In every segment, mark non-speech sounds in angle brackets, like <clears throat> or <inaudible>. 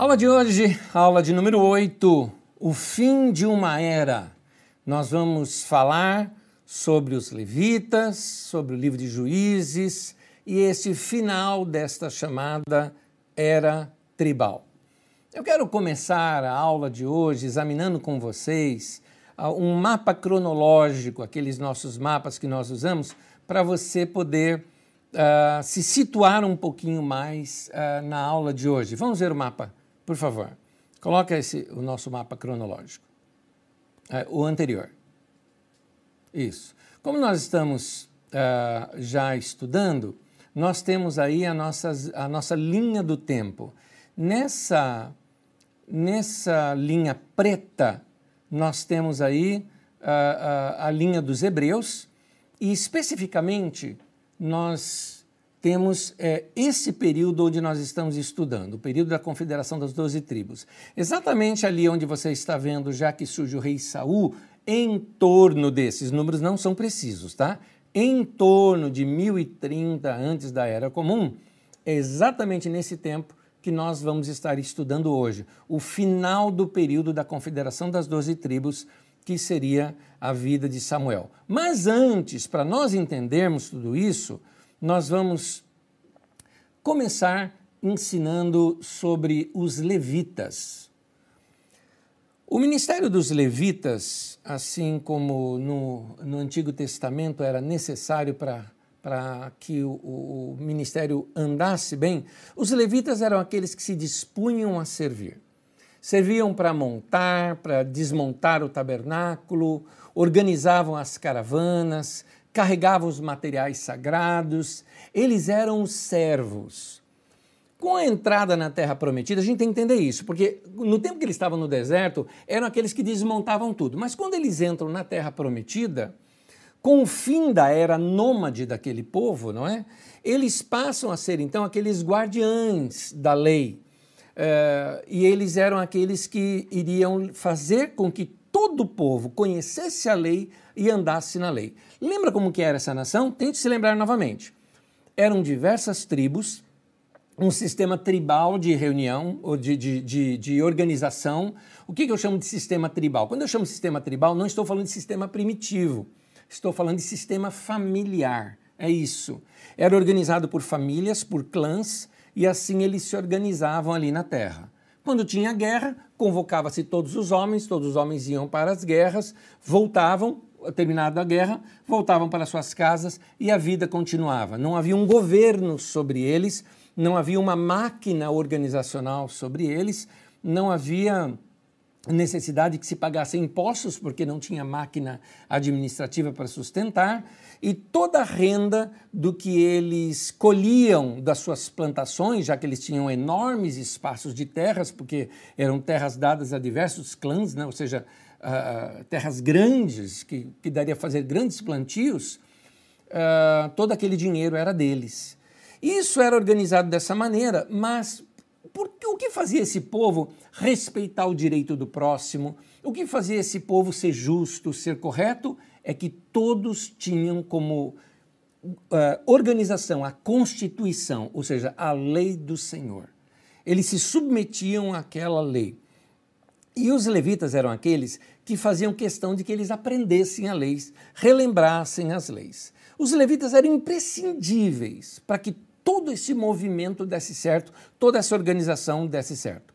Aula de hoje, aula de número 8, o fim de uma era. Nós vamos falar sobre os levitas, sobre o livro de Juízes e esse final desta chamada era tribal. Eu quero começar a aula de hoje examinando com vocês ah, um mapa cronológico, aqueles nossos mapas que nós usamos, para você poder uh, se situar um pouquinho mais uh, na aula de hoje. Vamos ver o mapa por favor, coloca esse, o nosso mapa cronológico. É, o anterior. Isso. Como nós estamos uh, já estudando, nós temos aí a nossa, a nossa linha do tempo. Nessa, nessa linha preta, nós temos aí uh, uh, a linha dos hebreus e, especificamente, nós temos é, esse período onde nós estamos estudando, o período da Confederação das Doze Tribos. Exatamente ali onde você está vendo, já que surge o rei Saul, em torno desses números não são precisos, tá? Em torno de 1030 antes da Era Comum, é exatamente nesse tempo que nós vamos estar estudando hoje, o final do período da Confederação das Doze Tribos, que seria a vida de Samuel. Mas antes, para nós entendermos tudo isso, nós vamos começar ensinando sobre os levitas. O ministério dos levitas, assim como no, no Antigo Testamento era necessário para que o, o ministério andasse bem, os levitas eram aqueles que se dispunham a servir. Serviam para montar, para desmontar o tabernáculo, organizavam as caravanas, carregavam os materiais sagrados, eles eram os servos. Com a entrada na Terra Prometida, a gente tem que entender isso, porque no tempo que eles estavam no deserto, eram aqueles que desmontavam tudo. Mas quando eles entram na Terra Prometida, com o fim da era nômade daquele povo, não é? Eles passam a ser então aqueles guardiães da lei. Uh, e eles eram aqueles que iriam fazer com que todo o povo conhecesse a lei e andasse na lei. Lembra como que era essa nação? Tente se lembrar novamente. Eram diversas tribos, um sistema tribal de reunião ou de, de, de, de organização. O que, que eu chamo de sistema tribal? Quando eu chamo de sistema tribal, não estou falando de sistema primitivo, estou falando de sistema familiar. É isso. Era organizado por famílias, por clãs, e assim eles se organizavam ali na terra. Quando tinha guerra, convocava-se todos os homens, todos os homens iam para as guerras, voltavam, terminada a guerra, voltavam para suas casas e a vida continuava. Não havia um governo sobre eles, não havia uma máquina organizacional sobre eles, não havia necessidade que se pagassem impostos, porque não tinha máquina administrativa para sustentar, e toda a renda do que eles colhiam das suas plantações, já que eles tinham enormes espaços de terras, porque eram terras dadas a diversos clãs, né? ou seja, uh, terras grandes, que, que daria fazer grandes plantios, uh, todo aquele dinheiro era deles. Isso era organizado dessa maneira, mas o que fazia esse povo respeitar o direito do próximo? O que fazia esse povo ser justo, ser correto? É que todos tinham como uh, organização a Constituição, ou seja, a lei do Senhor. Eles se submetiam àquela lei. E os levitas eram aqueles que faziam questão de que eles aprendessem a lei, relembrassem as leis. Os levitas eram imprescindíveis para que todo esse movimento desse certo, toda essa organização desse certo.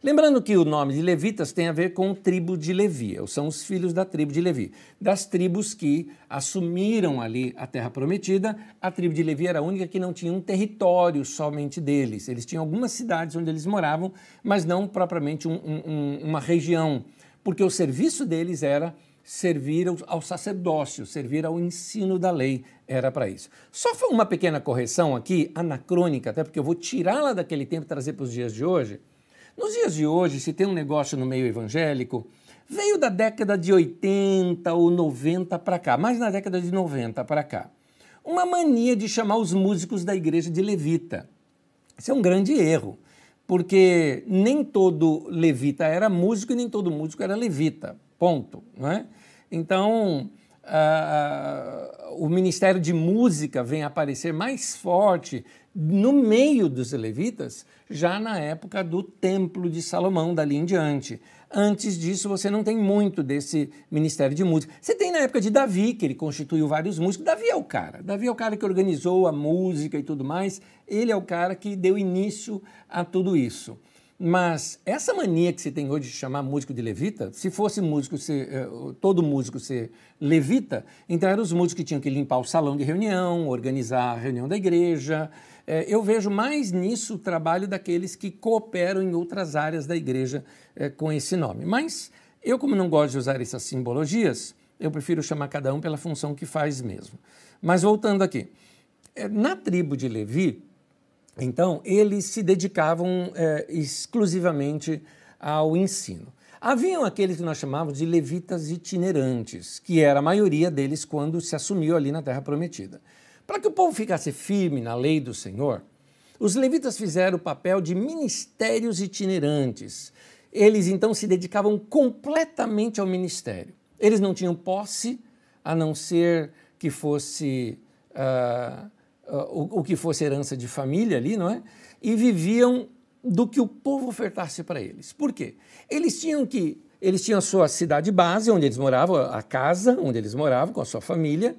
Lembrando que o nome de levitas tem a ver com tribo de Levi, são os filhos da tribo de Levi. Das tribos que assumiram ali a terra prometida, a tribo de Levi era a única que não tinha um território somente deles. Eles tinham algumas cidades onde eles moravam, mas não propriamente um, um, uma região, porque o serviço deles era servir ao sacerdócio, servir ao ensino da lei, era para isso. Só foi uma pequena correção aqui, anacrônica, até porque eu vou tirá-la daquele tempo e trazer para os dias de hoje. Nos dias de hoje, se tem um negócio no meio evangélico, veio da década de 80 ou 90 para cá, mais na década de 90 para cá, uma mania de chamar os músicos da igreja de levita. Isso é um grande erro, porque nem todo levita era músico e nem todo músico era levita. Ponto. Não é? Então, o ministério de música vem aparecer mais forte no meio dos levitas, já na época do Templo de Salomão, dali em diante. Antes disso, você não tem muito desse ministério de música. Você tem na época de Davi, que ele constituiu vários músicos. Davi é o cara. Davi é o cara que organizou a música e tudo mais. Ele é o cara que deu início a tudo isso. Mas essa mania que você tem hoje de chamar músico de levita, se fosse músico ser, eh, todo músico ser levita, então eram os músicos que tinham que limpar o salão de reunião, organizar a reunião da igreja. Eh, eu vejo mais nisso o trabalho daqueles que cooperam em outras áreas da igreja eh, com esse nome. Mas eu, como não gosto de usar essas simbologias, eu prefiro chamar cada um pela função que faz mesmo. Mas voltando aqui, na tribo de Levi, então, eles se dedicavam é, exclusivamente ao ensino. Haviam aqueles que nós chamávamos de levitas itinerantes, que era a maioria deles quando se assumiu ali na Terra Prometida. Para que o povo ficasse firme na lei do Senhor, os levitas fizeram o papel de ministérios itinerantes. Eles então se dedicavam completamente ao ministério. Eles não tinham posse, a não ser que fosse. Uh, o, o que fosse herança de família ali, não é? E viviam do que o povo ofertasse para eles. Por quê? Eles tinham que eles tinham a sua cidade base, onde eles moravam, a casa onde eles moravam com a sua família,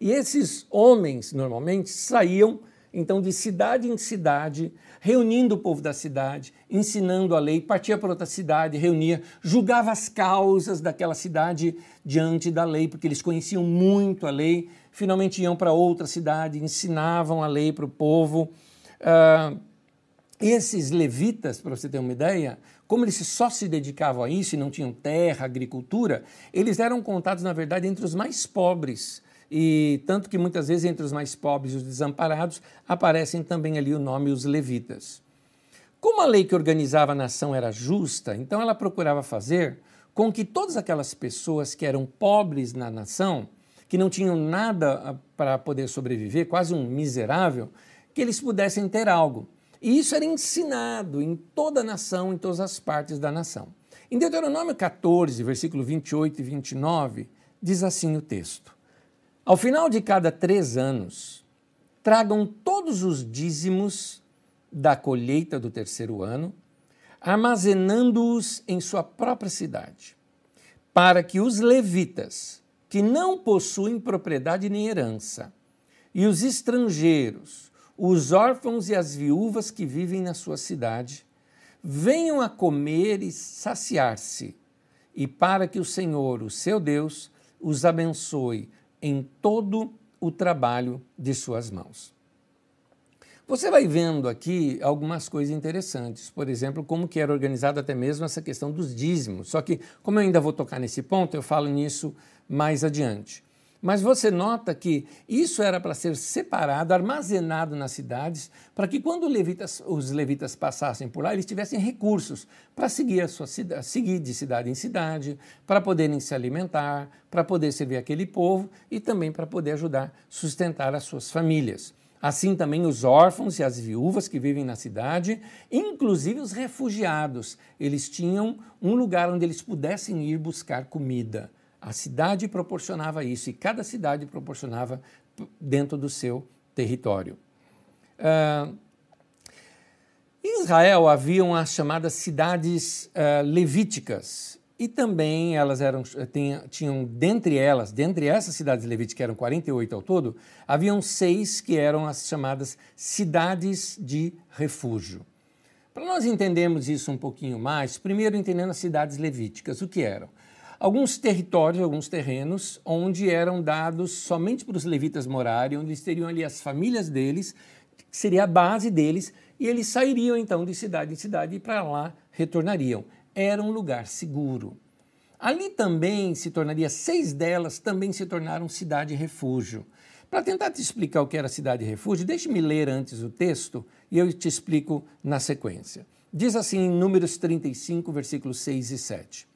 e esses homens normalmente saíam então de cidade em cidade, reunindo o povo da cidade, ensinando a lei, partia para outra cidade, reunia, julgava as causas daquela cidade diante da lei, porque eles conheciam muito a lei, finalmente iam para outra cidade, ensinavam a lei para o povo. Uh, esses levitas, para você ter uma ideia, como eles só se dedicavam a isso e não tinham terra, agricultura, eles eram contados, na verdade, entre os mais pobres e tanto que muitas vezes entre os mais pobres e os desamparados aparecem também ali o nome os levitas. Como a lei que organizava a nação era justa, então ela procurava fazer com que todas aquelas pessoas que eram pobres na nação, que não tinham nada ah, para poder sobreviver, quase um miserável, que eles pudessem ter algo. E isso era ensinado em toda a nação, em todas as partes da nação. Em Deuteronômio 14, versículo 28 e 29, diz assim o texto: ao final de cada três anos, tragam todos os dízimos da colheita do terceiro ano, armazenando-os em sua própria cidade, para que os levitas, que não possuem propriedade nem herança, e os estrangeiros, os órfãos e as viúvas que vivem na sua cidade, venham a comer e saciar-se, e para que o Senhor, o seu Deus, os abençoe em todo o trabalho de suas mãos. Você vai vendo aqui algumas coisas interessantes, por exemplo, como que era organizada até mesmo essa questão dos dízimos. Só que, como eu ainda vou tocar nesse ponto, eu falo nisso mais adiante. Mas você nota que isso era para ser separado, armazenado nas cidades, para que quando levitas, os levitas passassem por lá, eles tivessem recursos para seguir, seguir de cidade em cidade, para poderem se alimentar, para poder servir aquele povo e também para poder ajudar sustentar as suas famílias. Assim também os órfãos e as viúvas que vivem na cidade, inclusive os refugiados, eles tinham um lugar onde eles pudessem ir buscar comida. A cidade proporcionava isso e cada cidade proporcionava dentro do seu território. Uh, em Israel haviam as chamadas cidades uh, levíticas e também elas eram tinham, tinham dentre elas, dentre essas cidades levíticas que eram 48 ao todo, haviam seis que eram as chamadas cidades de refúgio. Para nós entendermos isso um pouquinho mais, primeiro entendendo as cidades levíticas, o que eram? Alguns territórios, alguns terrenos, onde eram dados somente para os levitas morarem, onde eles teriam ali as famílias deles, que seria a base deles, e eles sairiam então de cidade em cidade e para lá retornariam. Era um lugar seguro. Ali também se tornaria, seis delas também se tornaram cidade refúgio. Para tentar te explicar o que era cidade refúgio, deixe-me ler antes o texto e eu te explico na sequência. Diz assim em Números 35, versículos 6 e 7.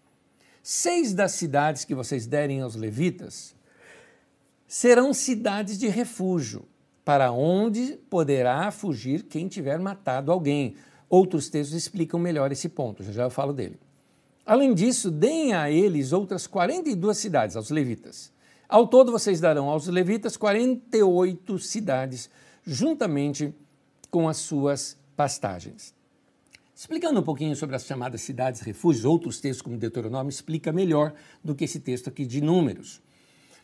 Seis das cidades que vocês derem aos levitas serão cidades de refúgio, para onde poderá fugir quem tiver matado alguém. Outros textos explicam melhor esse ponto, já já eu falo dele. Além disso, deem a eles outras 42 cidades, aos levitas, Ao todo, vocês darão aos levitas 48 cidades, juntamente com as suas pastagens. Explicando um pouquinho sobre as chamadas cidades refúgios, outros textos como Deuteronômio explica melhor do que esse texto aqui de Números.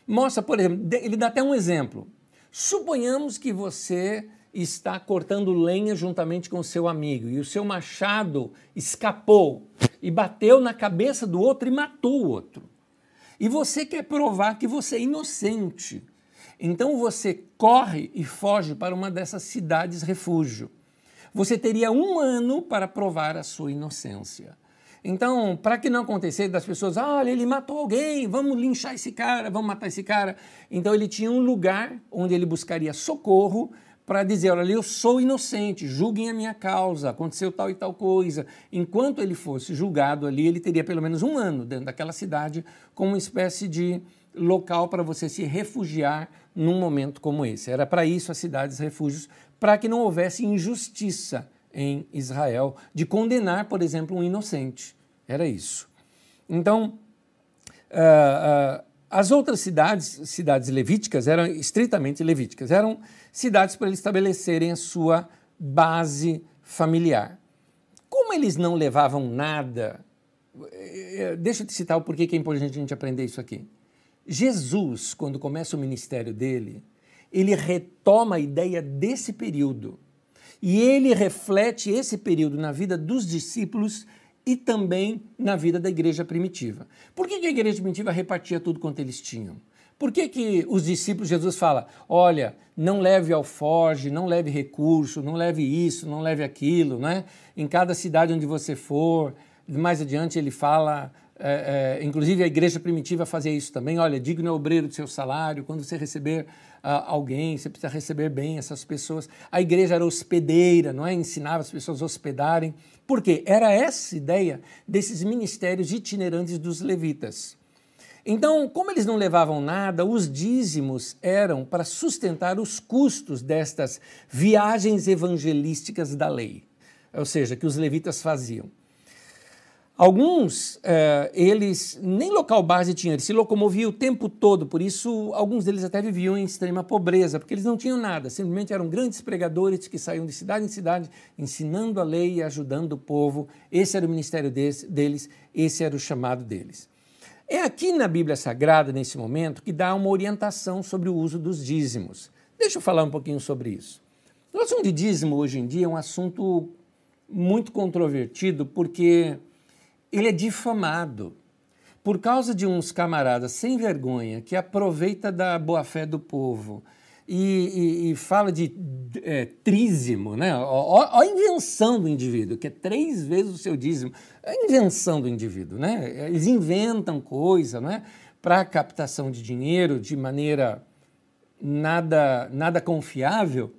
Mostra, por exemplo, ele dá até um exemplo. Suponhamos que você está cortando lenha juntamente com o seu amigo e o seu machado escapou e bateu na cabeça do outro e matou o outro. E você quer provar que você é inocente. Então você corre e foge para uma dessas cidades refúgio. Você teria um ano para provar a sua inocência. Então, para que não acontecesse das pessoas, ah, olha, ele matou alguém, vamos linchar esse cara, vamos matar esse cara. Então, ele tinha um lugar onde ele buscaria socorro para dizer: olha, eu sou inocente, julguem a minha causa, aconteceu tal e tal coisa. Enquanto ele fosse julgado ali, ele teria pelo menos um ano dentro daquela cidade, como uma espécie de local para você se refugiar num momento como esse. Era para isso as cidades refúgios, para que não houvesse injustiça em Israel, de condenar, por exemplo, um inocente. Era isso. Então, uh, uh, as outras cidades, cidades levíticas, eram estritamente levíticas, eram cidades para eles estabelecerem a sua base familiar. Como eles não levavam nada, eh, deixa eu te citar o porquê que é importante a gente aprender isso aqui. Jesus, quando começa o ministério dele, ele retoma a ideia desse período e ele reflete esse período na vida dos discípulos e também na vida da igreja primitiva. Por que a igreja primitiva repartia tudo quanto eles tinham? Por que, que os discípulos, Jesus fala, olha, não leve alforge, não leve recurso, não leve isso, não leve aquilo, né? Em cada cidade onde você for, mais adiante ele fala, é, é, inclusive a igreja primitiva fazia isso também, olha, digno é obreiro do seu salário, quando você receber alguém, você precisa receber bem essas pessoas. A igreja era hospedeira, não é? Ensinava as pessoas a hospedarem. Por quê? Era essa ideia desses ministérios itinerantes dos levitas. Então, como eles não levavam nada, os dízimos eram para sustentar os custos destas viagens evangelísticas da lei, ou seja, que os levitas faziam. Alguns, eh, eles nem local base tinham, eles se locomoviam o tempo todo, por isso alguns deles até viviam em extrema pobreza, porque eles não tinham nada, simplesmente eram grandes pregadores que saíam de cidade em cidade, ensinando a lei e ajudando o povo. Esse era o ministério deles, esse era o chamado deles. É aqui na Bíblia Sagrada, nesse momento, que dá uma orientação sobre o uso dos dízimos. Deixa eu falar um pouquinho sobre isso. O assunto de dízimo hoje em dia é um assunto muito controvertido, porque ele é difamado por causa de uns camaradas sem vergonha que aproveita da boa-fé do povo e, e, e, fala de é, trízimo, né? A invenção do indivíduo, que é três vezes o seu dízimo. É a invenção do indivíduo, né? Eles inventam coisa, né? Para captação de dinheiro de maneira nada, nada confiável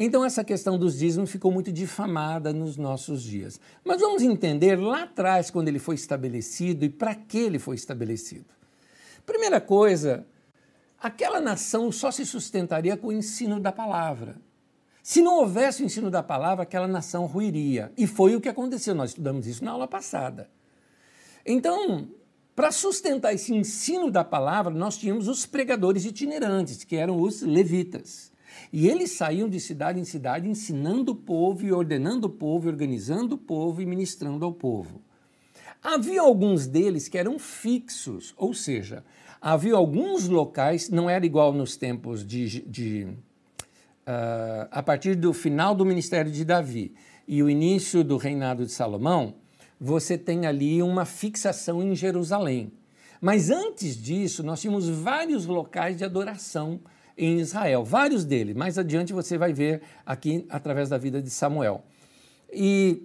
então, essa questão dos dízimos ficou muito difamada nos nossos dias. Mas vamos entender lá atrás, quando ele foi estabelecido e para que ele foi estabelecido. Primeira coisa, aquela nação só se sustentaria com o ensino da palavra. Se não houvesse o ensino da palavra, aquela nação ruiria. E foi o que aconteceu, nós estudamos isso na aula passada. Então, para sustentar esse ensino da palavra, nós tínhamos os pregadores itinerantes, que eram os levitas. E eles saíam de cidade em cidade ensinando o povo e ordenando o povo, e organizando o povo e ministrando ao povo. Havia alguns deles que eram fixos, ou seja, havia alguns locais, não era igual nos tempos de. de uh, a partir do final do ministério de Davi e o início do reinado de Salomão, você tem ali uma fixação em Jerusalém. Mas antes disso, nós tínhamos vários locais de adoração em Israel, vários deles. Mais adiante você vai ver aqui através da vida de Samuel. E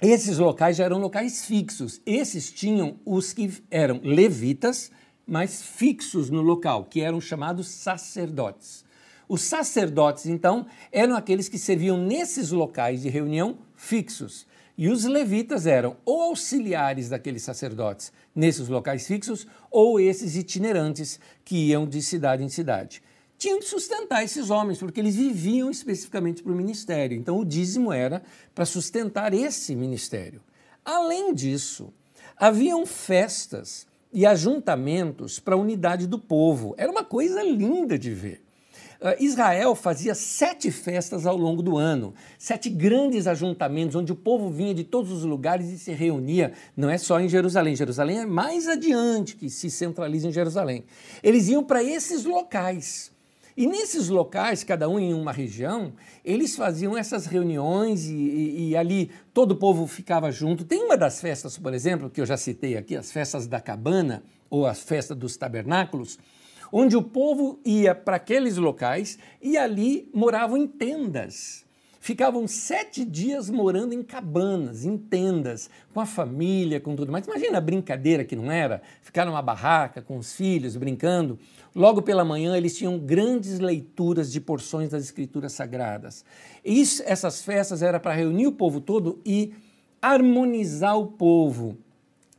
esses locais já eram locais fixos. Esses tinham os que eram levitas, mas fixos no local, que eram chamados sacerdotes. Os sacerdotes, então, eram aqueles que serviam nesses locais de reunião fixos. E os levitas eram ou auxiliares daqueles sacerdotes nesses locais fixos, ou esses itinerantes que iam de cidade em cidade tinham de sustentar esses homens, porque eles viviam especificamente para o ministério. Então, o dízimo era para sustentar esse ministério. Além disso, haviam festas e ajuntamentos para a unidade do povo. Era uma coisa linda de ver. Uh, Israel fazia sete festas ao longo do ano, sete grandes ajuntamentos onde o povo vinha de todos os lugares e se reunia. Não é só em Jerusalém, Jerusalém é mais adiante que se centraliza em Jerusalém. Eles iam para esses locais. E nesses locais, cada um em uma região, eles faziam essas reuniões e, e, e, ali todo o povo ficava junto. Tem uma das festas, por exemplo, que eu já citei aqui, as festas da cabana ou as festas dos tabernáculos, onde o povo ia para aqueles locais e ali moravam em tendas. Ficavam sete dias morando em cabanas, em tendas, com a família, com tudo mais. Imagina a brincadeira que não era? Ficar numa barraca com os filhos, brincando. Logo pela manhã, eles tinham grandes leituras de porções das Escrituras Sagradas. Isso, essas festas eram para reunir o povo todo e harmonizar o povo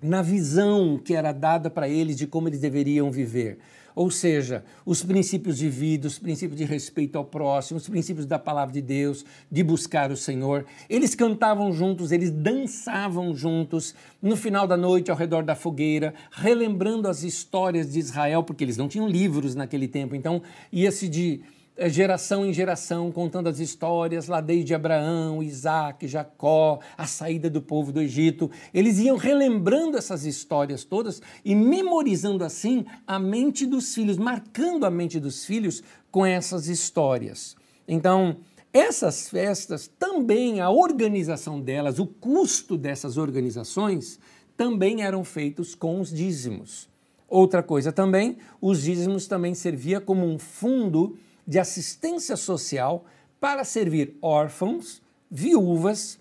na visão que era dada para eles de como eles deveriam viver. Ou seja, os princípios de vida, os princípios de respeito ao próximo, os princípios da palavra de Deus, de buscar o Senhor. Eles cantavam juntos, eles dançavam juntos no final da noite ao redor da fogueira, relembrando as histórias de Israel, porque eles não tinham livros naquele tempo, então ia-se de geração em geração, contando as histórias lá desde Abraão, Isaac, Jacó, a saída do povo do Egito. Eles iam relembrando essas histórias todas e memorizando assim a mente dos filhos, marcando a mente dos filhos com essas histórias. Então, essas festas também, a organização delas, o custo dessas organizações, também eram feitos com os dízimos. Outra coisa também, os dízimos também servia como um fundo de assistência social para servir órfãos, viúvas,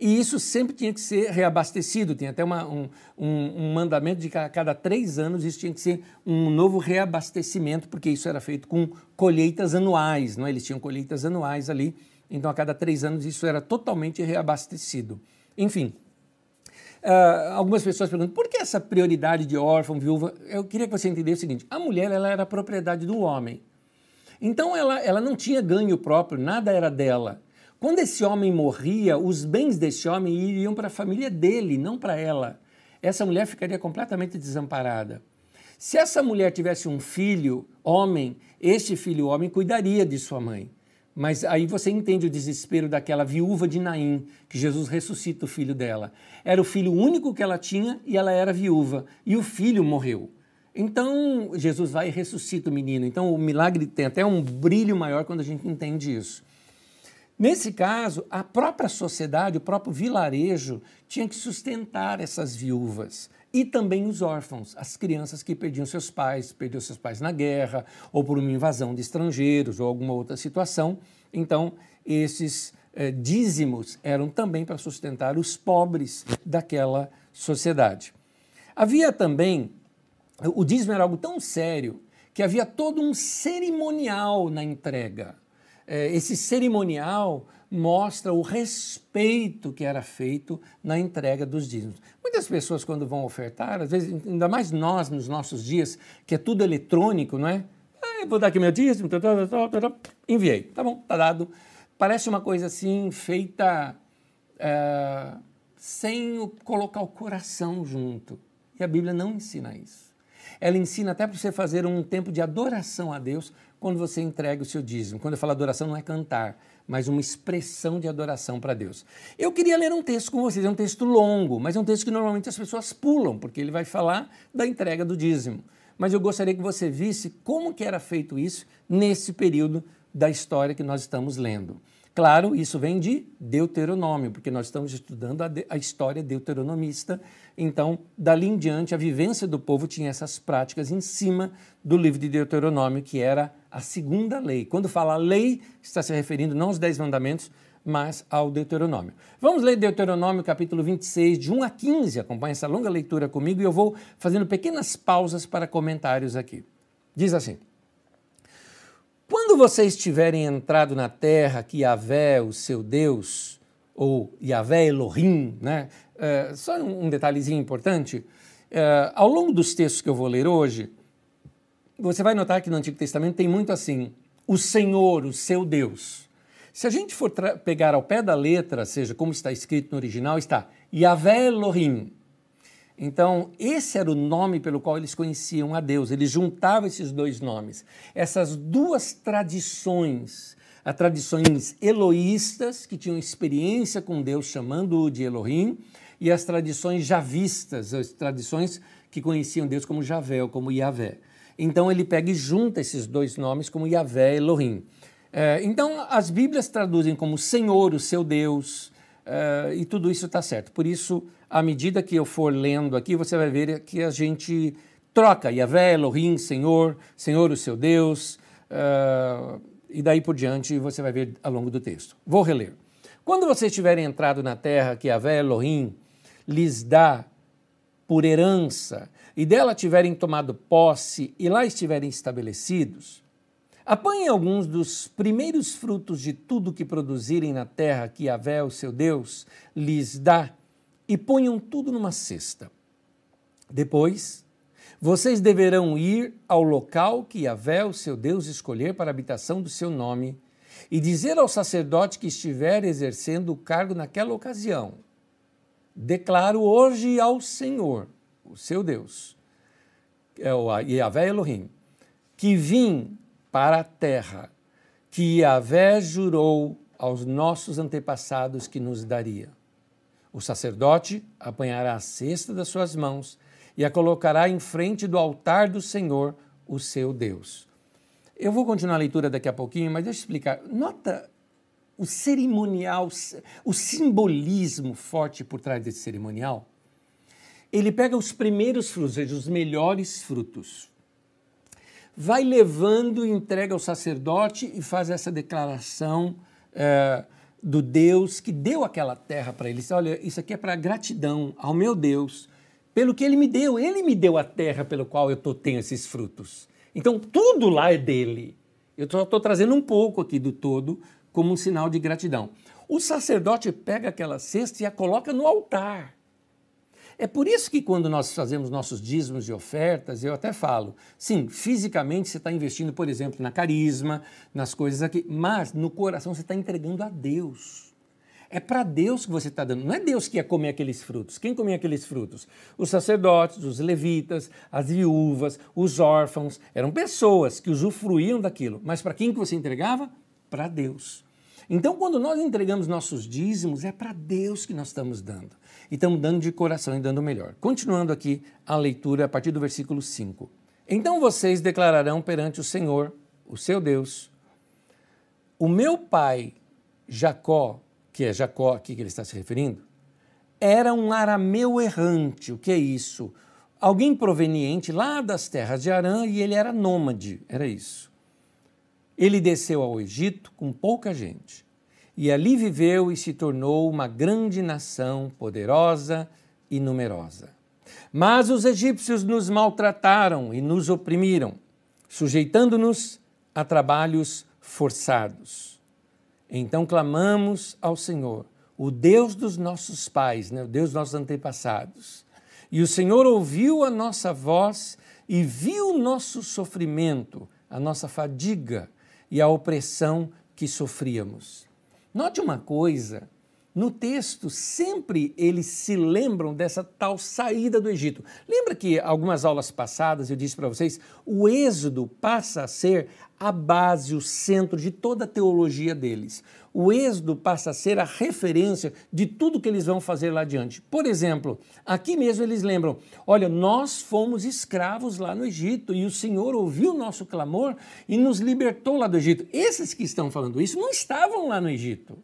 e isso sempre tinha que ser reabastecido. Tinha até uma, um, um, um, mandamento de que a cada três anos isso tinha que ser um novo reabastecimento, porque isso era feito com colheitas anuais, não é? eles tinham colheitas anuais ali, então a cada três anos isso era totalmente reabastecido. Enfim, uh, algumas pessoas perguntam por que essa prioridade de órfão, viúva? Eu queria que você entendesse o seguinte: a mulher ela era a propriedade do homem. Então ela, ela não tinha ganho próprio, nada era dela. Quando esse homem morria, os bens desse homem iriam para a família dele, não para ela. Essa mulher ficaria completamente desamparada. Se essa mulher tivesse um filho, homem, este filho homem cuidaria de sua mãe. Mas aí você entende o desespero daquela viúva de Naim, que Jesus ressuscita o filho dela. Era o filho único que ela tinha e ela era viúva. E o filho morreu. Então, Jesus vai e ressuscita o menino. Então, o milagre tem até um brilho maior quando a gente entende isso. Nesse caso, a própria sociedade, o próprio vilarejo, tinha que sustentar essas viúvas e também os órfãos, as crianças que perdiam seus pais, perdiam seus pais na guerra, ou por uma invasão de estrangeiros, ou alguma outra situação. Então, esses eh, dízimos eram também para sustentar os pobres daquela sociedade. Havia também o dízimo era algo tão sério que havia todo um cerimonial na entrega. É, esse cerimonial mostra o respeito que era feito na entrega dos dízimos. Muitas pessoas, quando vão ofertar, às vezes, ainda mais nós nos nossos dias, que é tudo eletrônico, não é? Ah, vou dar aqui meu dízimo, tá, tá, tá, enviei, tá bom, tá dado. Parece uma coisa assim, feita é, sem colocar o coração junto. E a Bíblia não ensina isso. Ela ensina até para você fazer um tempo de adoração a Deus quando você entrega o seu dízimo. Quando eu falo adoração, não é cantar, mas uma expressão de adoração para Deus. Eu queria ler um texto com vocês, é um texto longo, mas é um texto que normalmente as pessoas pulam, porque ele vai falar da entrega do dízimo. Mas eu gostaria que você visse como que era feito isso nesse período da história que nós estamos lendo. Claro, isso vem de Deuteronômio, porque nós estamos estudando a, de, a, história deuteronomista. Então, dali em diante, a vivência do povo tinha essas práticas em cima do livro de Deuteronômio, que era a segunda lei. Quando fala lei, está se referindo não aos Dez Mandamentos, mas ao Deuteronômio. Vamos ler Deuteronômio capítulo 26, de 1 a 15. Acompanhe essa longa leitura comigo e eu vou fazendo pequenas pausas para comentários aqui. Diz assim. Quando vocês tiverem entrado na terra que Yahvé, o seu Deus, ou Yahvé Elohim, né? É, só um detalhezinho importante, é, ao longo dos textos que eu vou ler hoje, você vai notar que no Antigo Testamento tem muito assim, o Senhor, o seu Deus. Se a gente for pegar ao pé da letra, seja como está escrito no original, está Yahvé Elohim. Então, esse era o nome pelo qual eles conheciam a Deus. Eles juntavam esses dois nomes. Essas duas tradições, as tradições eloístas, que tinham experiência com Deus, chamando-o de Elohim, e as tradições javistas, as tradições que conheciam Deus como Javé ou como Yahvé. Então ele pega e junta esses dois nomes como Yahvé e Elohim. É, então as Bíblias traduzem como Senhor, o seu Deus, é, e tudo isso está certo. Por isso, à medida que eu for lendo aqui, você vai ver que a gente troca Yahvé, Elohim, Senhor, Senhor, o seu Deus, é, e daí por diante você vai ver ao longo do texto. Vou reler. Quando vocês tiverem entrado na terra que Yahvé, Elohim, lhes dá por herança e dela tiverem tomado posse e lá estiverem estabelecidos, apanhem alguns dos primeiros frutos de tudo que produzirem na terra que Yahvé, o seu Deus, lhes dá e ponham tudo numa cesta. Depois, vocês deverão ir ao local que Yahvé, o seu Deus, escolher para a habitação do seu nome e dizer ao sacerdote que estiver exercendo o cargo naquela ocasião: declaro hoje ao Senhor, o seu Deus, é o Yahvé Elohim, que vim para a terra, que Yahvé jurou aos nossos antepassados que nos daria. O sacerdote apanhará a cesta das suas mãos e a colocará em frente do altar do Senhor, o seu Deus. Eu vou continuar a leitura daqui a pouquinho, mas deixa eu explicar. Nota o cerimonial, o simbolismo forte por trás desse cerimonial, ele pega os primeiros frutos, ou seja, os melhores frutos, vai levando e entrega ao sacerdote e faz essa declaração é, do Deus que deu aquela terra para ele. Olha, isso aqui é para gratidão ao meu Deus pelo que ele me deu. Ele me deu a terra pelo qual eu tô, tenho esses frutos. Então tudo lá é dele. Eu só estou trazendo um pouco aqui do todo como um sinal de gratidão. O sacerdote pega aquela cesta e a coloca no altar. É por isso que quando nós fazemos nossos dízimos e ofertas, eu até falo, sim, fisicamente você está investindo, por exemplo, na carisma, nas coisas aqui, mas no coração você está entregando a Deus. É para Deus que você está dando. Não é Deus que ia comer aqueles frutos. Quem comia aqueles frutos? Os sacerdotes, os levitas, as viúvas, os órfãos. Eram pessoas que usufruíam daquilo. Mas para quem que você entregava? para Deus. Então, quando nós entregamos nossos dízimos, é para Deus que nós estamos dando. E estamos dando de coração e dando melhor. Continuando aqui a leitura a partir do versículo 5. Então vocês declararão perante o Senhor, o seu Deus, o meu pai Jacó, que é Jacó aqui que ele está se referindo, era um arameu errante. O que é isso? Alguém proveniente lá das terras de Arã e ele era nômade, era isso. Ele desceu ao Egito com pouca gente e ali viveu e se tornou uma grande nação poderosa e numerosa. Mas os egípcios nos maltrataram e nos oprimiram, sujeitando-nos a trabalhos forçados. Então clamamos ao Senhor, o Deus dos nossos pais, né, o Deus dos nossos antepassados. E o Senhor ouviu a nossa voz e viu o nosso sofrimento, a nossa fadiga e a opressão que sofríamos. Note uma coisa: no texto sempre eles se lembram dessa tal saída do Egito. Lembra que algumas aulas passadas eu disse para vocês, o Êxodo passa a ser a base, o centro de toda a teologia deles. O Êxodo passa a ser a referência de tudo que eles vão fazer lá adiante. Por exemplo, aqui mesmo eles lembram: olha, nós fomos escravos lá no Egito e o Senhor ouviu o nosso clamor e nos libertou lá do Egito. Esses que estão falando isso não estavam lá no Egito.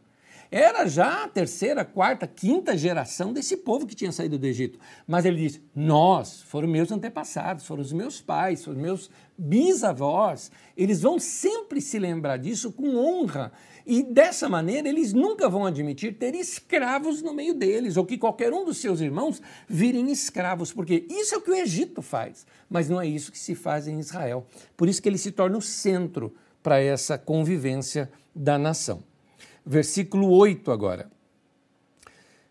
Era já a terceira, quarta, quinta geração desse povo que tinha saído do Egito. Mas ele diz: Nós, foram meus antepassados, foram os meus pais, foram meus bisavós. Eles vão sempre se lembrar disso com honra. E dessa maneira, eles nunca vão admitir ter escravos no meio deles, ou que qualquer um dos seus irmãos virem escravos, porque isso é o que o Egito faz, mas não é isso que se faz em Israel. Por isso que ele se torna o centro para essa convivência da nação versículo 8 agora.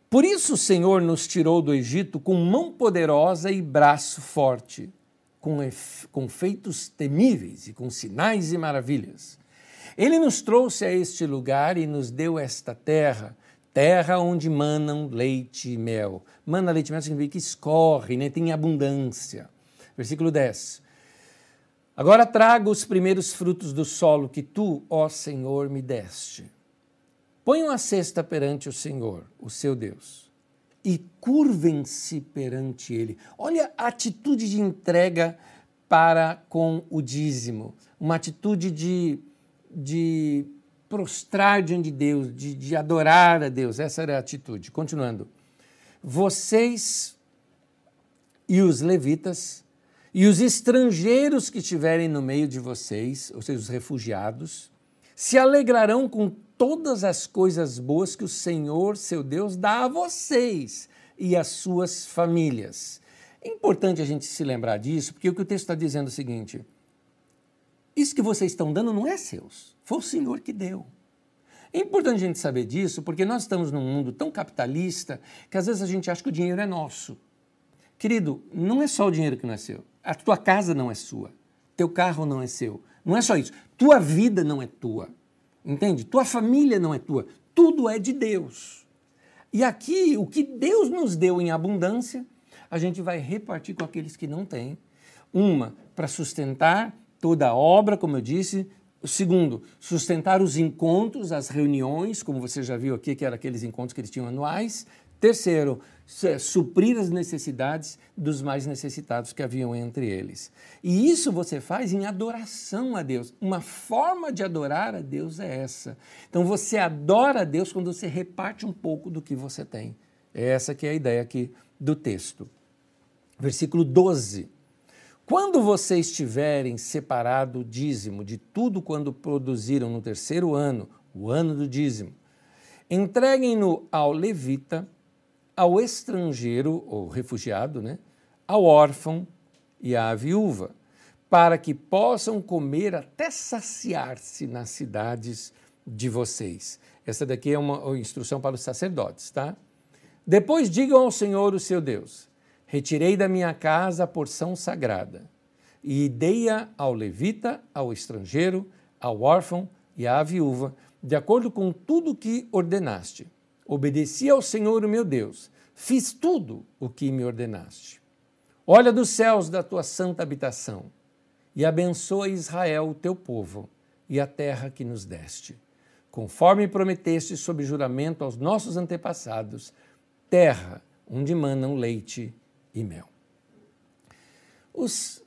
Por isso o Senhor nos tirou do Egito com mão poderosa e braço forte, com, com feitos temíveis e com sinais e maravilhas. Ele nos trouxe a este lugar e nos deu esta terra, terra onde manam leite e mel. Mana leite e mel significa que escorre, né? tem abundância. Versículo 10. Agora traga os primeiros frutos do solo que tu, ó Senhor, me deste. Ponham a cesta perante o Senhor, o seu Deus, e curvem-se perante Ele. Olha a atitude de entrega para com o dízimo, uma atitude de, de prostrar diante de Deus, de, de adorar a Deus. Essa era a atitude. Continuando. Vocês e os levitas e os estrangeiros que estiverem no meio de vocês, ou seja, os refugiados, se alegrarão com todas as coisas boas que o Senhor, seu Deus, dá a vocês e às suas famílias. É importante a gente se lembrar disso, porque o que o texto está dizendo é o seguinte: isso que vocês estão dando não é seus, foi o Senhor que deu. É importante a gente saber disso, porque nós estamos num mundo tão capitalista que às vezes a gente acha que o dinheiro é nosso. Querido, não é só o dinheiro que não é seu. A tua casa não é sua. Teu carro não é seu. Não é só isso. Tua vida não é tua. Entende? Tua família não é tua. Tudo é de Deus. E aqui, o que Deus nos deu em abundância, a gente vai repartir com aqueles que não têm. Uma, para sustentar toda a obra, como eu disse. Segundo, sustentar os encontros, as reuniões, como você já viu aqui, que eram aqueles encontros que eles tinham anuais. Terceiro, suprir as necessidades dos mais necessitados que haviam entre eles. E isso você faz em adoração a Deus. Uma forma de adorar a Deus é essa. Então você adora a Deus quando você reparte um pouco do que você tem. É essa que é a ideia aqui do texto. Versículo 12. Quando vocês tiverem separado o dízimo de tudo quando produziram no terceiro ano, o ano do dízimo, entreguem-no ao levita ao estrangeiro ou refugiado, né, ao órfão e à viúva, para que possam comer até saciar-se nas cidades de vocês. Essa daqui é uma instrução para os sacerdotes, tá? Depois digam ao Senhor, o seu Deus: Retirei da minha casa a porção sagrada e dei-a ao levita, ao estrangeiro, ao órfão e à viúva, de acordo com tudo que ordenaste. Obedeci ao Senhor, o meu Deus, fiz tudo o que me ordenaste. Olha dos céus da tua santa habitação e abençoa Israel, o teu povo, e a terra que nos deste, conforme prometeste sob juramento aos nossos antepassados, terra onde manam leite e mel. Os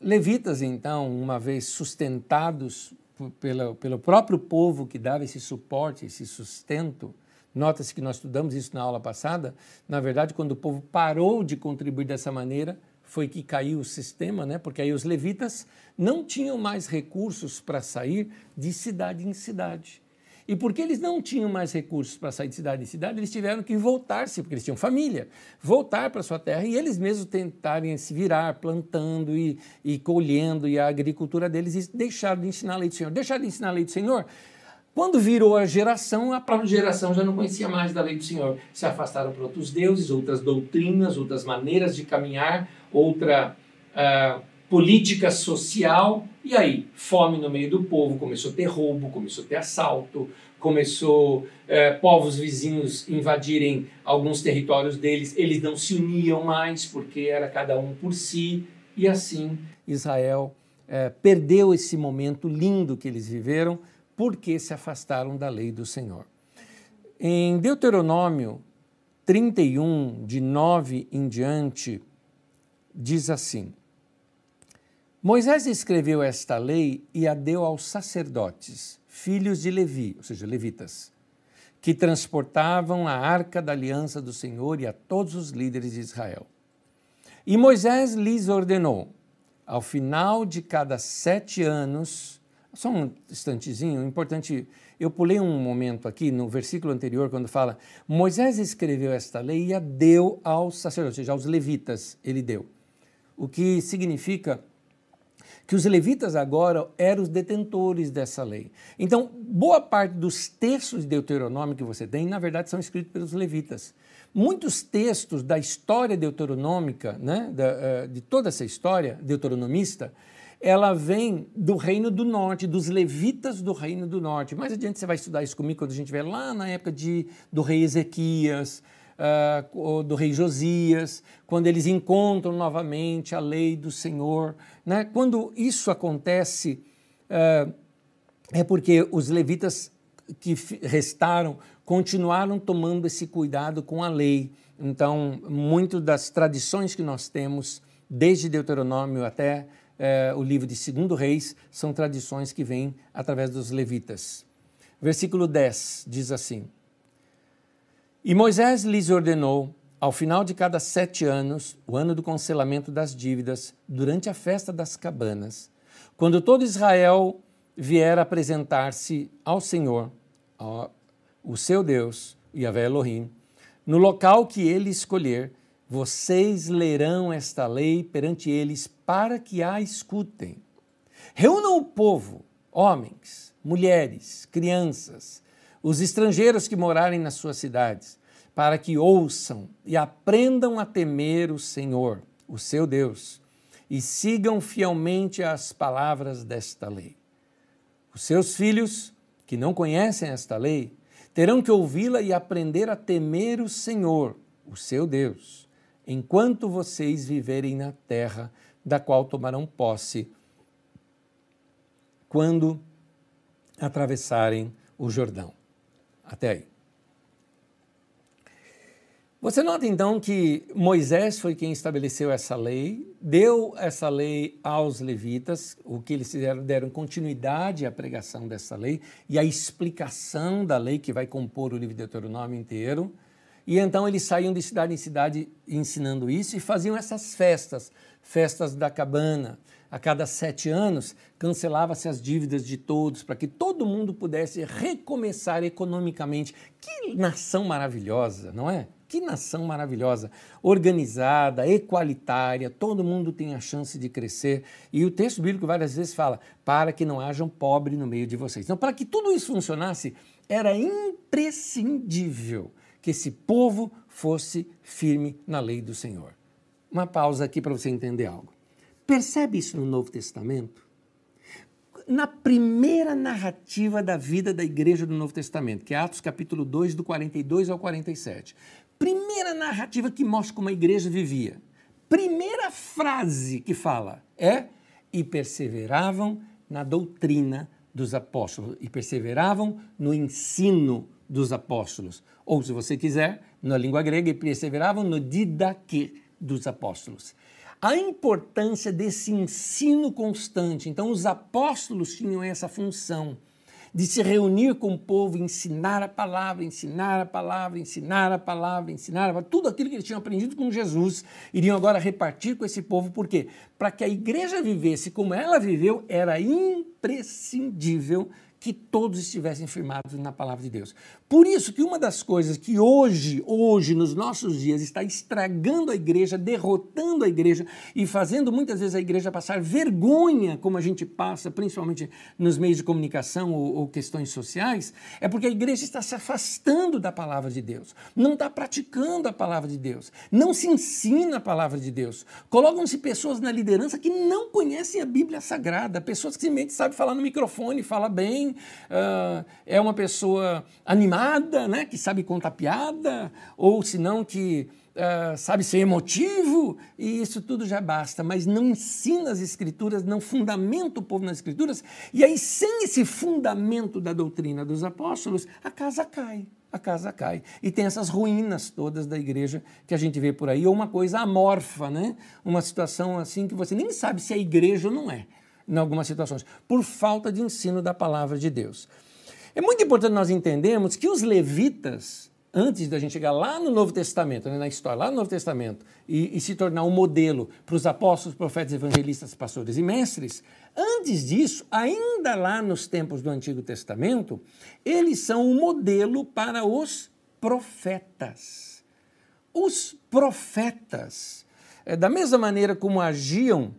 levitas, então, uma vez sustentados pelo, próprio povo que dava esse suporte, esse sustento, Nota-se que nós estudamos isso na aula passada. Na verdade, quando o povo parou de contribuir dessa maneira, foi que caiu o sistema, né? porque aí os levitas não tinham mais recursos para sair de cidade em cidade. E porque eles não tinham mais recursos para sair de cidade em cidade, eles tiveram que voltar-se, porque eles tinham família, voltar para sua terra e eles mesmos tentarem se virar, plantando e, e colhendo, e a agricultura deles, e deixaram de ensinar a lei do Senhor. Deixaram de ensinar a lei do Senhor, quando virou a geração, a própria geração já não conhecia mais da lei do Senhor. Se afastaram para outros deuses, outras doutrinas, outras maneiras de caminhar, outra uh, política social. E aí, fome no meio do povo, começou a ter roubo, começou a ter assalto, começou uh, povos vizinhos invadirem alguns territórios deles. Eles não se uniam mais porque era cada um por si. E assim, Israel uh, perdeu esse momento lindo que eles viveram porque se afastaram da lei do Senhor. Em Deuteronômio 31, de 9 em diante, diz assim: Moisés escreveu esta lei e a deu aos sacerdotes, filhos de Levi, ou seja, levitas, que transportavam a arca da aliança do Senhor e a todos os líderes de Israel. E Moisés lhes ordenou: ao final de cada sete anos, só um instantezinho, importante. Eu pulei um momento aqui no versículo anterior, quando fala: Moisés escreveu esta lei e a deu aos sacerdotes, ou seja, aos levitas, ele deu. O que significa que os levitas agora eram os detentores dessa lei. Então, boa parte dos textos de Deuteronômio que você tem, na verdade, são escritos pelos levitas. Muitos textos da história deuteronômica, né, da, eh, de toda essa história deuteronomista, ela vem do reino do norte, dos levitas do reino do norte. Mais adiante você vai estudar isso comigo quando a gente estiver lá na época de, do rei Ezequias, uh, do rei Josias, quando eles encontram novamente a lei do Senhor. Né? Quando isso acontece, uh, é porque os levitas que restaram continuaram tomando esse cuidado com a lei. Então, muito das tradições que nós temos, desde Deuteronômio até é, o livro de Segundo Reis, são tradições que vêm através dos levitas. Versículo 10 diz assim: E Moisés lhes ordenou, ao final de cada sete anos, o ano do cancelamento das dívidas, durante a festa das cabanas, quando todo Israel vier apresentar-se ao Senhor, ao, o seu Deus, Yahvé Elohim, no local que ele escolher, vocês lerão esta lei perante eles para que a escutem. Reúnam o povo, homens, mulheres, crianças, os estrangeiros que morarem nas suas cidades, para que ouçam e aprendam a temer o Senhor, o seu Deus, e sigam fielmente as palavras desta lei. Os seus filhos, que não conhecem esta lei, terão que ouvi-la e aprender a temer o Senhor, o seu Deus enquanto vocês viverem na terra da qual tomarão posse quando atravessarem o Jordão. Até aí. Você nota então que Moisés foi quem estabeleceu essa lei, deu essa lei aos levitas, o que eles fizeram, deram continuidade à pregação dessa lei e à explicação da lei que vai compor o livro de Deuteronômio inteiro. E então eles saíam de cidade em cidade ensinando isso e faziam essas festas, festas da cabana. A cada sete anos, cancelava-se as dívidas de todos para que todo mundo pudesse recomeçar economicamente. Que nação maravilhosa, não é? Que nação maravilhosa, organizada, equalitária, todo mundo tem a chance de crescer. E o texto bíblico várias vezes fala: para que não haja um pobre no meio de vocês. Então, para que tudo isso funcionasse, era imprescindível que esse povo fosse firme na lei do Senhor. Uma pausa aqui para você entender algo. Percebe isso no Novo Testamento? Na primeira narrativa da vida da igreja do Novo Testamento, que é Atos capítulo 2, do 42 ao 47. Primeira narrativa que mostra como a igreja vivia. Primeira frase que fala é: e perseveravam na doutrina dos apóstolos, e perseveravam no ensino dos apóstolos. Ou, se você quiser, na língua grega, e perseveravam no didaquê dos apóstolos. A importância desse ensino constante. Então, os apóstolos tinham essa função de se reunir com o povo, ensinar a palavra, ensinar a palavra, ensinar a palavra, ensinar a palavra, tudo aquilo que eles tinham aprendido com Jesus, iriam agora repartir com esse povo, por quê? Para que a igreja vivesse como ela viveu, era imprescindível que todos estivessem firmados na palavra de Deus. Por isso que uma das coisas que hoje, hoje, nos nossos dias, está estragando a igreja, derrotando a igreja e fazendo muitas vezes a igreja passar vergonha, como a gente passa, principalmente nos meios de comunicação ou, ou questões sociais, é porque a igreja está se afastando da palavra de Deus, não está praticando a palavra de Deus, não se ensina a palavra de Deus. Colocam-se pessoas na liderança que não conhecem a Bíblia Sagrada, pessoas que simplesmente sabem falar no microfone, fala bem, uh, é uma pessoa animada, né, que sabe contar piada, ou se não que uh, sabe ser emotivo, e isso tudo já basta, mas não ensina as escrituras, não fundamenta o povo nas escrituras, e aí sem esse fundamento da doutrina dos apóstolos, a casa cai a casa cai. E tem essas ruínas todas da igreja que a gente vê por aí, ou uma coisa amorfa, né? Uma situação assim que você nem sabe se é igreja ou não é em algumas situações, por falta de ensino da palavra de Deus. É muito importante nós entendermos que os levitas, antes da gente chegar lá no Novo Testamento, né, na história, lá no Novo Testamento, e, e se tornar um modelo para os apóstolos, profetas, evangelistas, pastores e mestres, antes disso, ainda lá nos tempos do Antigo Testamento, eles são um modelo para os profetas. Os profetas, é, da mesma maneira como agiam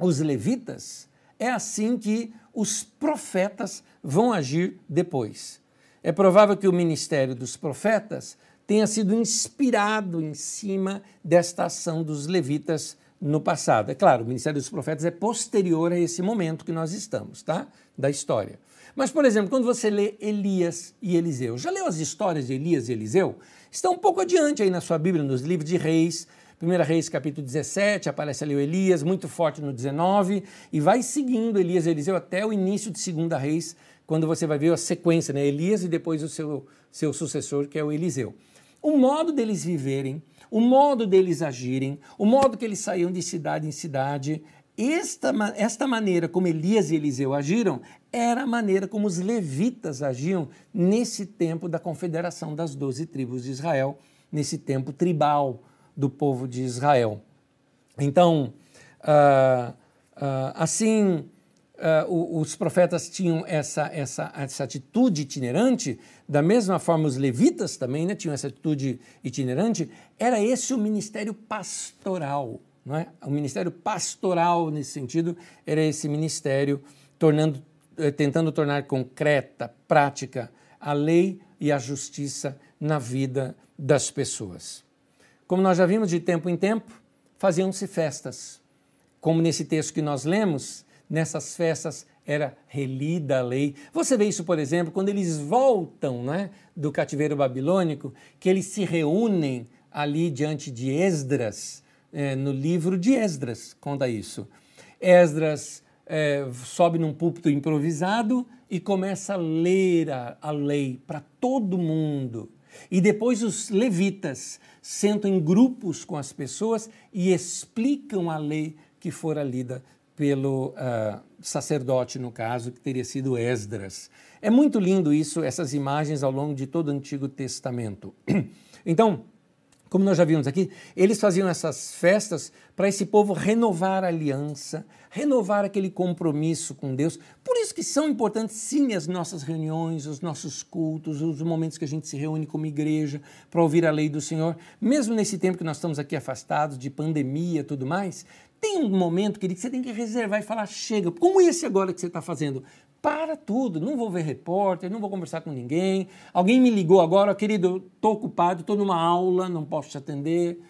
os levitas, é assim que os profetas vão agir depois. É provável que o ministério dos profetas tenha sido inspirado em cima desta ação dos levitas no passado. É claro, o ministério dos profetas é posterior a esse momento que nós estamos, tá? Da história. Mas, por exemplo, quando você lê Elias e Eliseu, já leu as histórias de Elias e Eliseu? Estão um pouco adiante aí na sua Bíblia, nos livros de Reis. 1 Reis capítulo 17, aparece ali o Elias, muito forte no 19, e vai seguindo Elias e Eliseu até o início de 2 Reis, quando você vai ver a sequência, né? Elias e depois o seu, seu sucessor, que é o Eliseu. O modo deles viverem, o modo deles agirem, o modo que eles saíam de cidade em cidade, esta, esta maneira como Elias e Eliseu agiram era a maneira como os levitas agiam nesse tempo da confederação das doze tribos de Israel, nesse tempo tribal do povo de Israel. Então, uh, uh, assim, uh, os profetas tinham essa, essa, essa atitude itinerante, da mesma forma os levitas também né, tinham essa atitude itinerante, era esse o ministério pastoral. Não é? O ministério pastoral, nesse sentido, era esse ministério tornando, eh, tentando tornar concreta, prática, a lei e a justiça na vida das pessoas. Como nós já vimos de tempo em tempo, faziam-se festas. Como nesse texto que nós lemos, nessas festas era relida a lei. Você vê isso, por exemplo, quando eles voltam né, do cativeiro babilônico, que eles se reúnem ali diante de Esdras, é, no livro de Esdras, conta isso. Esdras é, sobe num púlpito improvisado e começa a ler a, a lei para todo mundo. E depois os levitas sentam em grupos com as pessoas e explicam a lei que fora lida pelo uh, sacerdote, no caso, que teria sido Esdras. É muito lindo isso, essas imagens ao longo de todo o Antigo Testamento. <clears throat> Então, como nós já vimos aqui, eles faziam essas festas para esse povo renovar a aliança, renovar aquele compromisso com Deus. Por isso que são importantes sim as nossas reuniões, os nossos cultos, os momentos que a gente se reúne como igreja para ouvir a lei do Senhor. Mesmo nesse tempo que nós estamos aqui afastados de pandemia e tudo mais, tem um momento, querido, que você tem que reservar e falar: chega, como esse agora que você está fazendo para tudo, não vou ver repórter, não vou conversar com ninguém. Alguém me ligou agora, querido, estou ocupado, estou numa aula, não posso te atender,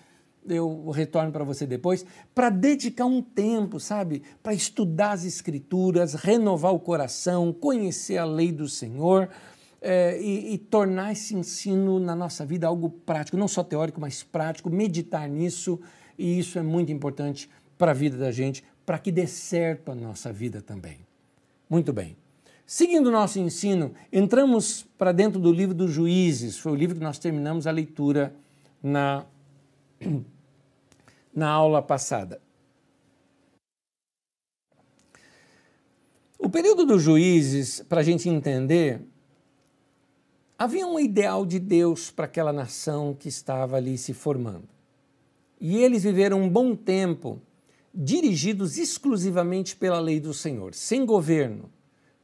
eu retorno para você depois. Para dedicar um tempo, sabe, para estudar as Escrituras, renovar o coração, conhecer a lei do Senhor. É, e, e tornar esse ensino na nossa vida algo prático, não só teórico, mas prático, meditar nisso, e isso é muito importante para a vida da gente, para que dê certo a nossa vida também. Muito bem. Seguindo o nosso ensino, entramos para dentro do livro dos Juízes. Foi o livro que nós terminamos a leitura na, <clears throat> na aula passada. O período dos juízes, para a gente entender, havia um ideal de Deus para aquela nação que estava ali se formando. E eles viveram um bom tempo dirigidos exclusivamente pela lei do Senhor, sem governo.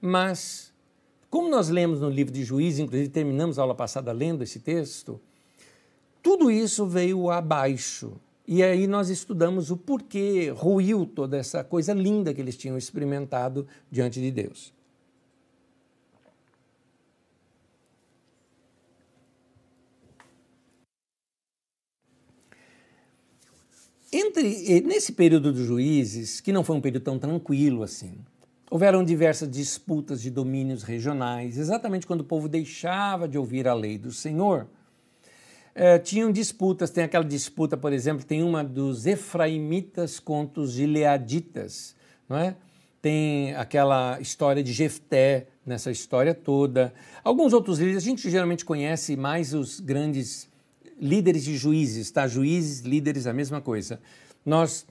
Mas, como nós lemos no livro de Juízes, inclusive terminamos a aula passada lendo esse texto, tudo isso veio abaixo. E aí nós estudamos o porquê ruiu toda essa coisa linda que eles tinham experimentado diante de Deus. Entre, nesse período dos juízes, que não foi um período tão tranquilo assim, houveram diversas disputas de domínios regionais, exatamente quando o povo deixava de ouvir a lei do Senhor. É, tinham disputas, tem aquela disputa, por exemplo, tem uma dos efraimitas contra os gileaditas, não é? Tem aquela história de Jefté nessa história toda. Alguns outros líderes, a gente geralmente conhece mais os grandes líderes de juízes, tá? Juízes, líderes, a mesma coisa. Nós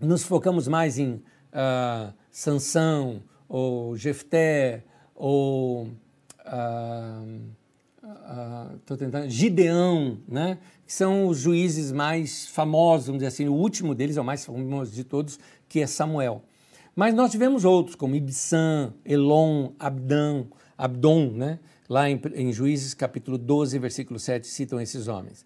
nos focamos mais em uh, Sansão, ou Jefté, ou uh, uh, tentando, Gideão, né? que são os juízes mais famosos, vamos dizer assim, o último deles é o mais famoso de todos, que é Samuel. Mas nós tivemos outros, como Ibsam, Elon, Abdão, Abdon, né? Lá em, em Juízes capítulo 12, versículo 7, citam esses homens.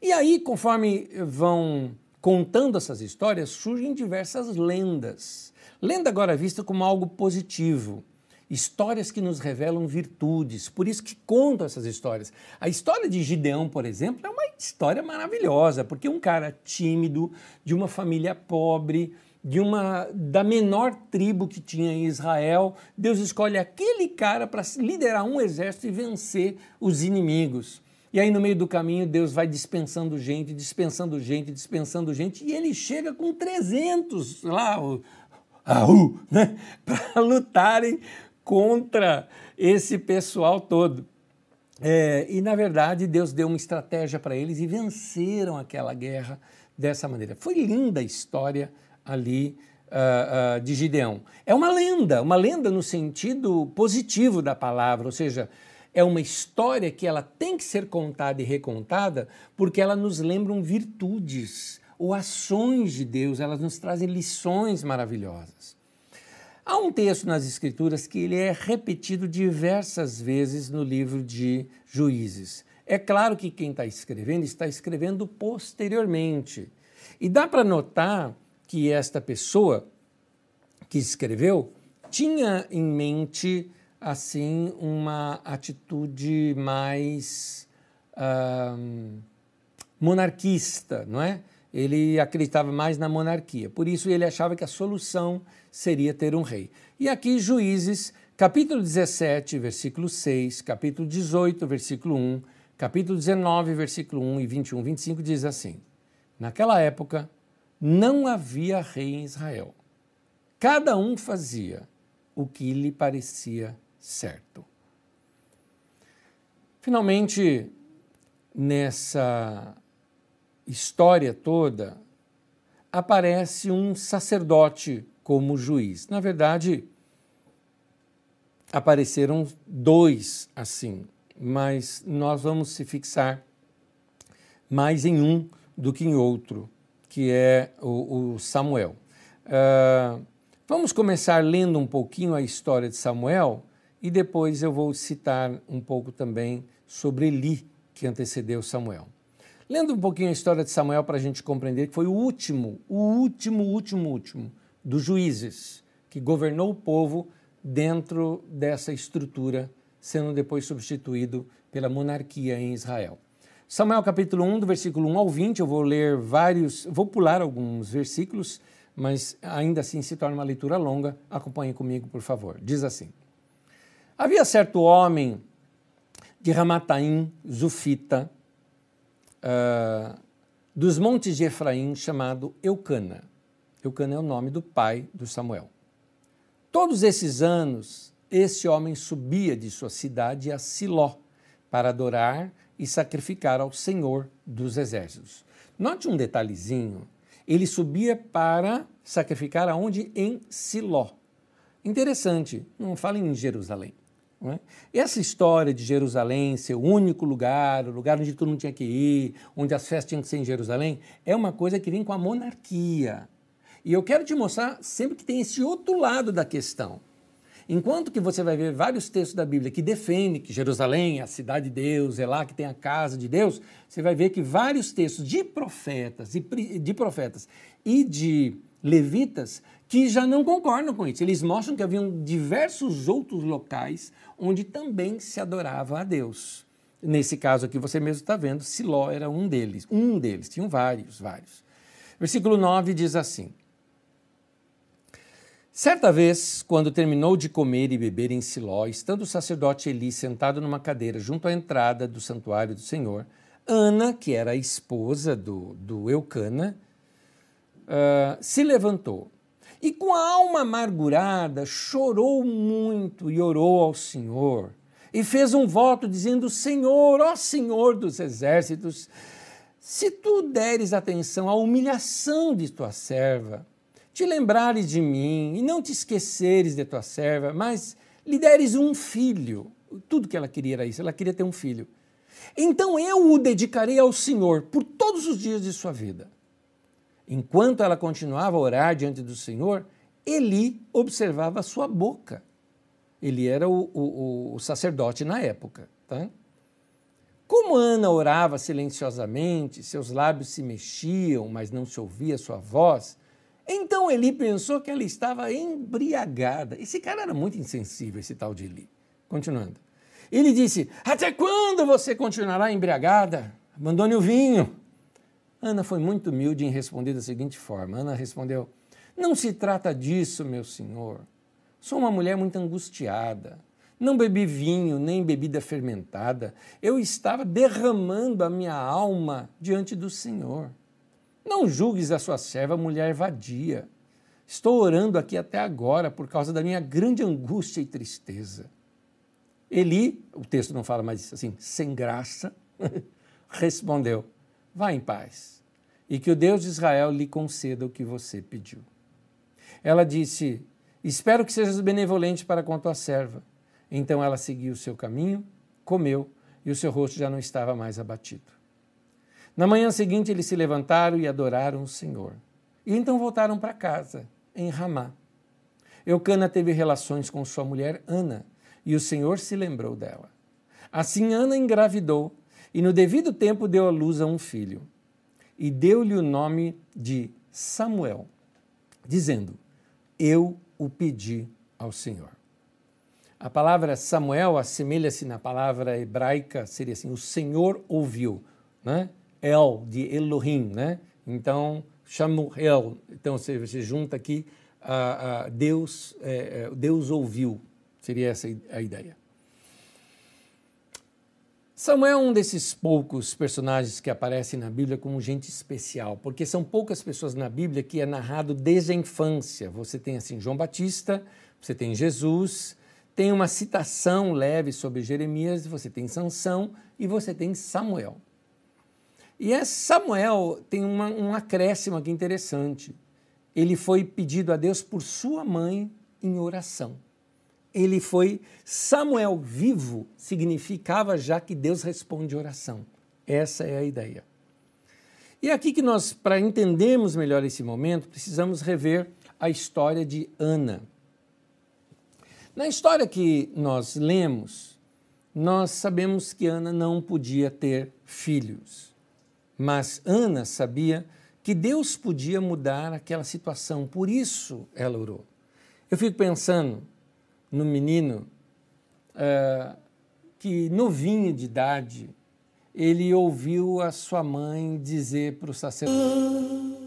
E aí, conforme vão contando essas histórias, surgem diversas lendas. Lenda agora vista como algo positivo. Histórias que nos revelam virtudes, por isso que contam essas histórias. A história de Gideão, por exemplo, é uma história maravilhosa, porque um cara tímido, de uma família pobre, de uma da menor tribo que tinha em Israel, Deus escolhe aquele cara para liderar um exército e vencer os inimigos. E aí, no meio do caminho, Deus vai dispensando gente, dispensando gente, dispensando gente, e ele chega com 300 lá, o, né, <laughs> para lutarem contra esse pessoal todo. É, e, na verdade, Deus deu uma estratégia para eles e venceram aquela guerra dessa maneira. Foi linda a história ali uh, uh, de Gideão. É uma lenda, uma lenda no sentido positivo da palavra, ou seja, é uma história que ela tem que ser contada e recontada porque ela nos lembram virtudes ou ações de Deus, elas nos trazem lições maravilhosas. Há um texto nas Escrituras que ele é repetido diversas vezes no livro de Juízes. É claro que quem está escrevendo está escrevendo posteriormente. E dá para notar que esta pessoa que escreveu tinha em mente assim uma atitude mais monarquista, não é? Ele acreditava mais na monarquia. Por isso ele achava que a solução seria ter um rei. E aqui Juízes, capítulo 17, versículo 6, capítulo 18, versículo 1, capítulo 19, versículo 1 e 21, 25 diz assim: Naquela época não havia rei em Israel. Cada um fazia o que lhe parecia certo. Finalmente, nessa história toda, aparece um sacerdote como juiz. Na verdade, apareceram dois assim, mas nós vamos se fixar mais em um do que em outro, que é o, o Samuel. Uh, vamos começar lendo um pouquinho a história de Samuel e depois eu vou citar um pouco também sobre Eli, que antecedeu Samuel. Lendo um pouquinho a história de Samuel para a gente compreender que foi o último, o último, último, último dos juízes que governou o povo dentro dessa estrutura, sendo depois substituído pela monarquia em Israel. Samuel capítulo 1, do versículo 1 ao 20, eu vou ler vários, vou pular alguns versículos, mas ainda assim se torna uma leitura longa. Acompanhe comigo, por favor. Diz assim: Havia certo homem de Ramataim, Zufita, uh, dos montes de Efraim, chamado Eucana. Eucana é o nome do pai do Samuel. Todos esses anos, esse homem subia de sua cidade a Siló para adorar e sacrificar ao Senhor dos Exércitos. Note um detalhezinho: ele subia para sacrificar aonde? Em Siló. Interessante, não fala em Jerusalém. É? Essa história de Jerusalém ser o único lugar, o lugar onde todo mundo tinha que ir, onde as festas tinham que ser em Jerusalém, é uma coisa que vem com a monarquia. E eu quero te mostrar sempre que tem esse outro lado da questão. Enquanto que você vai ver vários textos da Bíblia que defendem que Jerusalém é a cidade de Deus, é lá que tem a casa de Deus, você vai ver que vários textos de profetas, de profetas e de levitas que já não concordam com isso. Eles mostram que haviam diversos outros locais onde também se adorava a Deus. Nesse caso aqui, você mesmo está vendo, Siló era um deles. Um deles, tinham vários, vários. Versículo 9 diz assim: Certa vez, quando terminou de comer e beber em Siló, estando o sacerdote Eli sentado numa cadeira junto à entrada do santuário do Senhor, Ana, que era a esposa do, do Eucana, uh, se levantou e, com a alma amargurada, chorou muito e orou ao Senhor. E fez um voto dizendo: Senhor, ó Senhor dos exércitos, se tu deres atenção à humilhação de tua serva, te lembrares de mim e não te esqueceres de tua serva, mas lhe deres um filho. Tudo que ela queria era isso, ela queria ter um filho. Então eu o dedicarei ao Senhor por todos os dias de sua vida. Enquanto ela continuava a orar diante do Senhor, Eli observava sua boca. Ele era o, o, o sacerdote na época. Tá? Como Ana orava silenciosamente, seus lábios se mexiam, mas não se ouvia sua voz, então Eli pensou que ela estava embriagada. Esse cara era muito insensível, esse tal de Eli. Continuando. Ele disse: Até quando você continuará embriagada? abandone o vinho. Ana foi muito humilde em responder da seguinte forma: Ana respondeu: Não se trata disso, meu senhor. Sou uma mulher muito angustiada. Não bebi vinho nem bebida fermentada. Eu estava derramando a minha alma diante do Senhor. Não julgues a sua serva mulher vadia. Estou orando aqui até agora por causa da minha grande angústia e tristeza. Eli, o texto não fala mais assim, sem graça, <laughs> respondeu: Vá em paz, e que o Deus de Israel lhe conceda o que você pediu. Ela disse: Espero que sejas benevolente para com a tua serva. Então ela seguiu o seu caminho, comeu, e o seu rosto já não estava mais abatido. Na manhã seguinte, eles se levantaram e adoraram o Senhor. E então voltaram para casa, em Ramá. Eucana teve relações com sua mulher Ana, e o Senhor se lembrou dela. Assim Ana engravidou, e no devido tempo deu à luz a um filho. E deu-lhe o nome de Samuel, dizendo: Eu o pedi ao Senhor. A palavra Samuel assemelha-se na palavra hebraica, seria assim: o Senhor ouviu, né? El, de Elohim, né? Então, Shamuel, então você, você junta aqui a, a Deus, é, é, Deus ouviu, seria essa a ideia. Samuel é um desses poucos personagens que aparecem na Bíblia como gente especial, porque são poucas pessoas na Bíblia que é narrado desde a infância. Você tem assim João Batista, você tem Jesus, tem uma citação leve sobre Jeremias, você tem Sansão e você tem Samuel. E é Samuel tem uma, um acréscimo aqui interessante. Ele foi pedido a Deus por sua mãe em oração. Ele foi Samuel vivo, significava já que Deus responde oração. Essa é a ideia. E é aqui que nós, para entendermos melhor esse momento, precisamos rever a história de Ana. Na história que nós lemos, nós sabemos que Ana não podia ter filhos. Mas Ana sabia que Deus podia mudar aquela situação, por isso ela orou. Eu fico pensando no menino uh, que, novinho de idade, ele ouviu a sua mãe dizer para o sacerdote: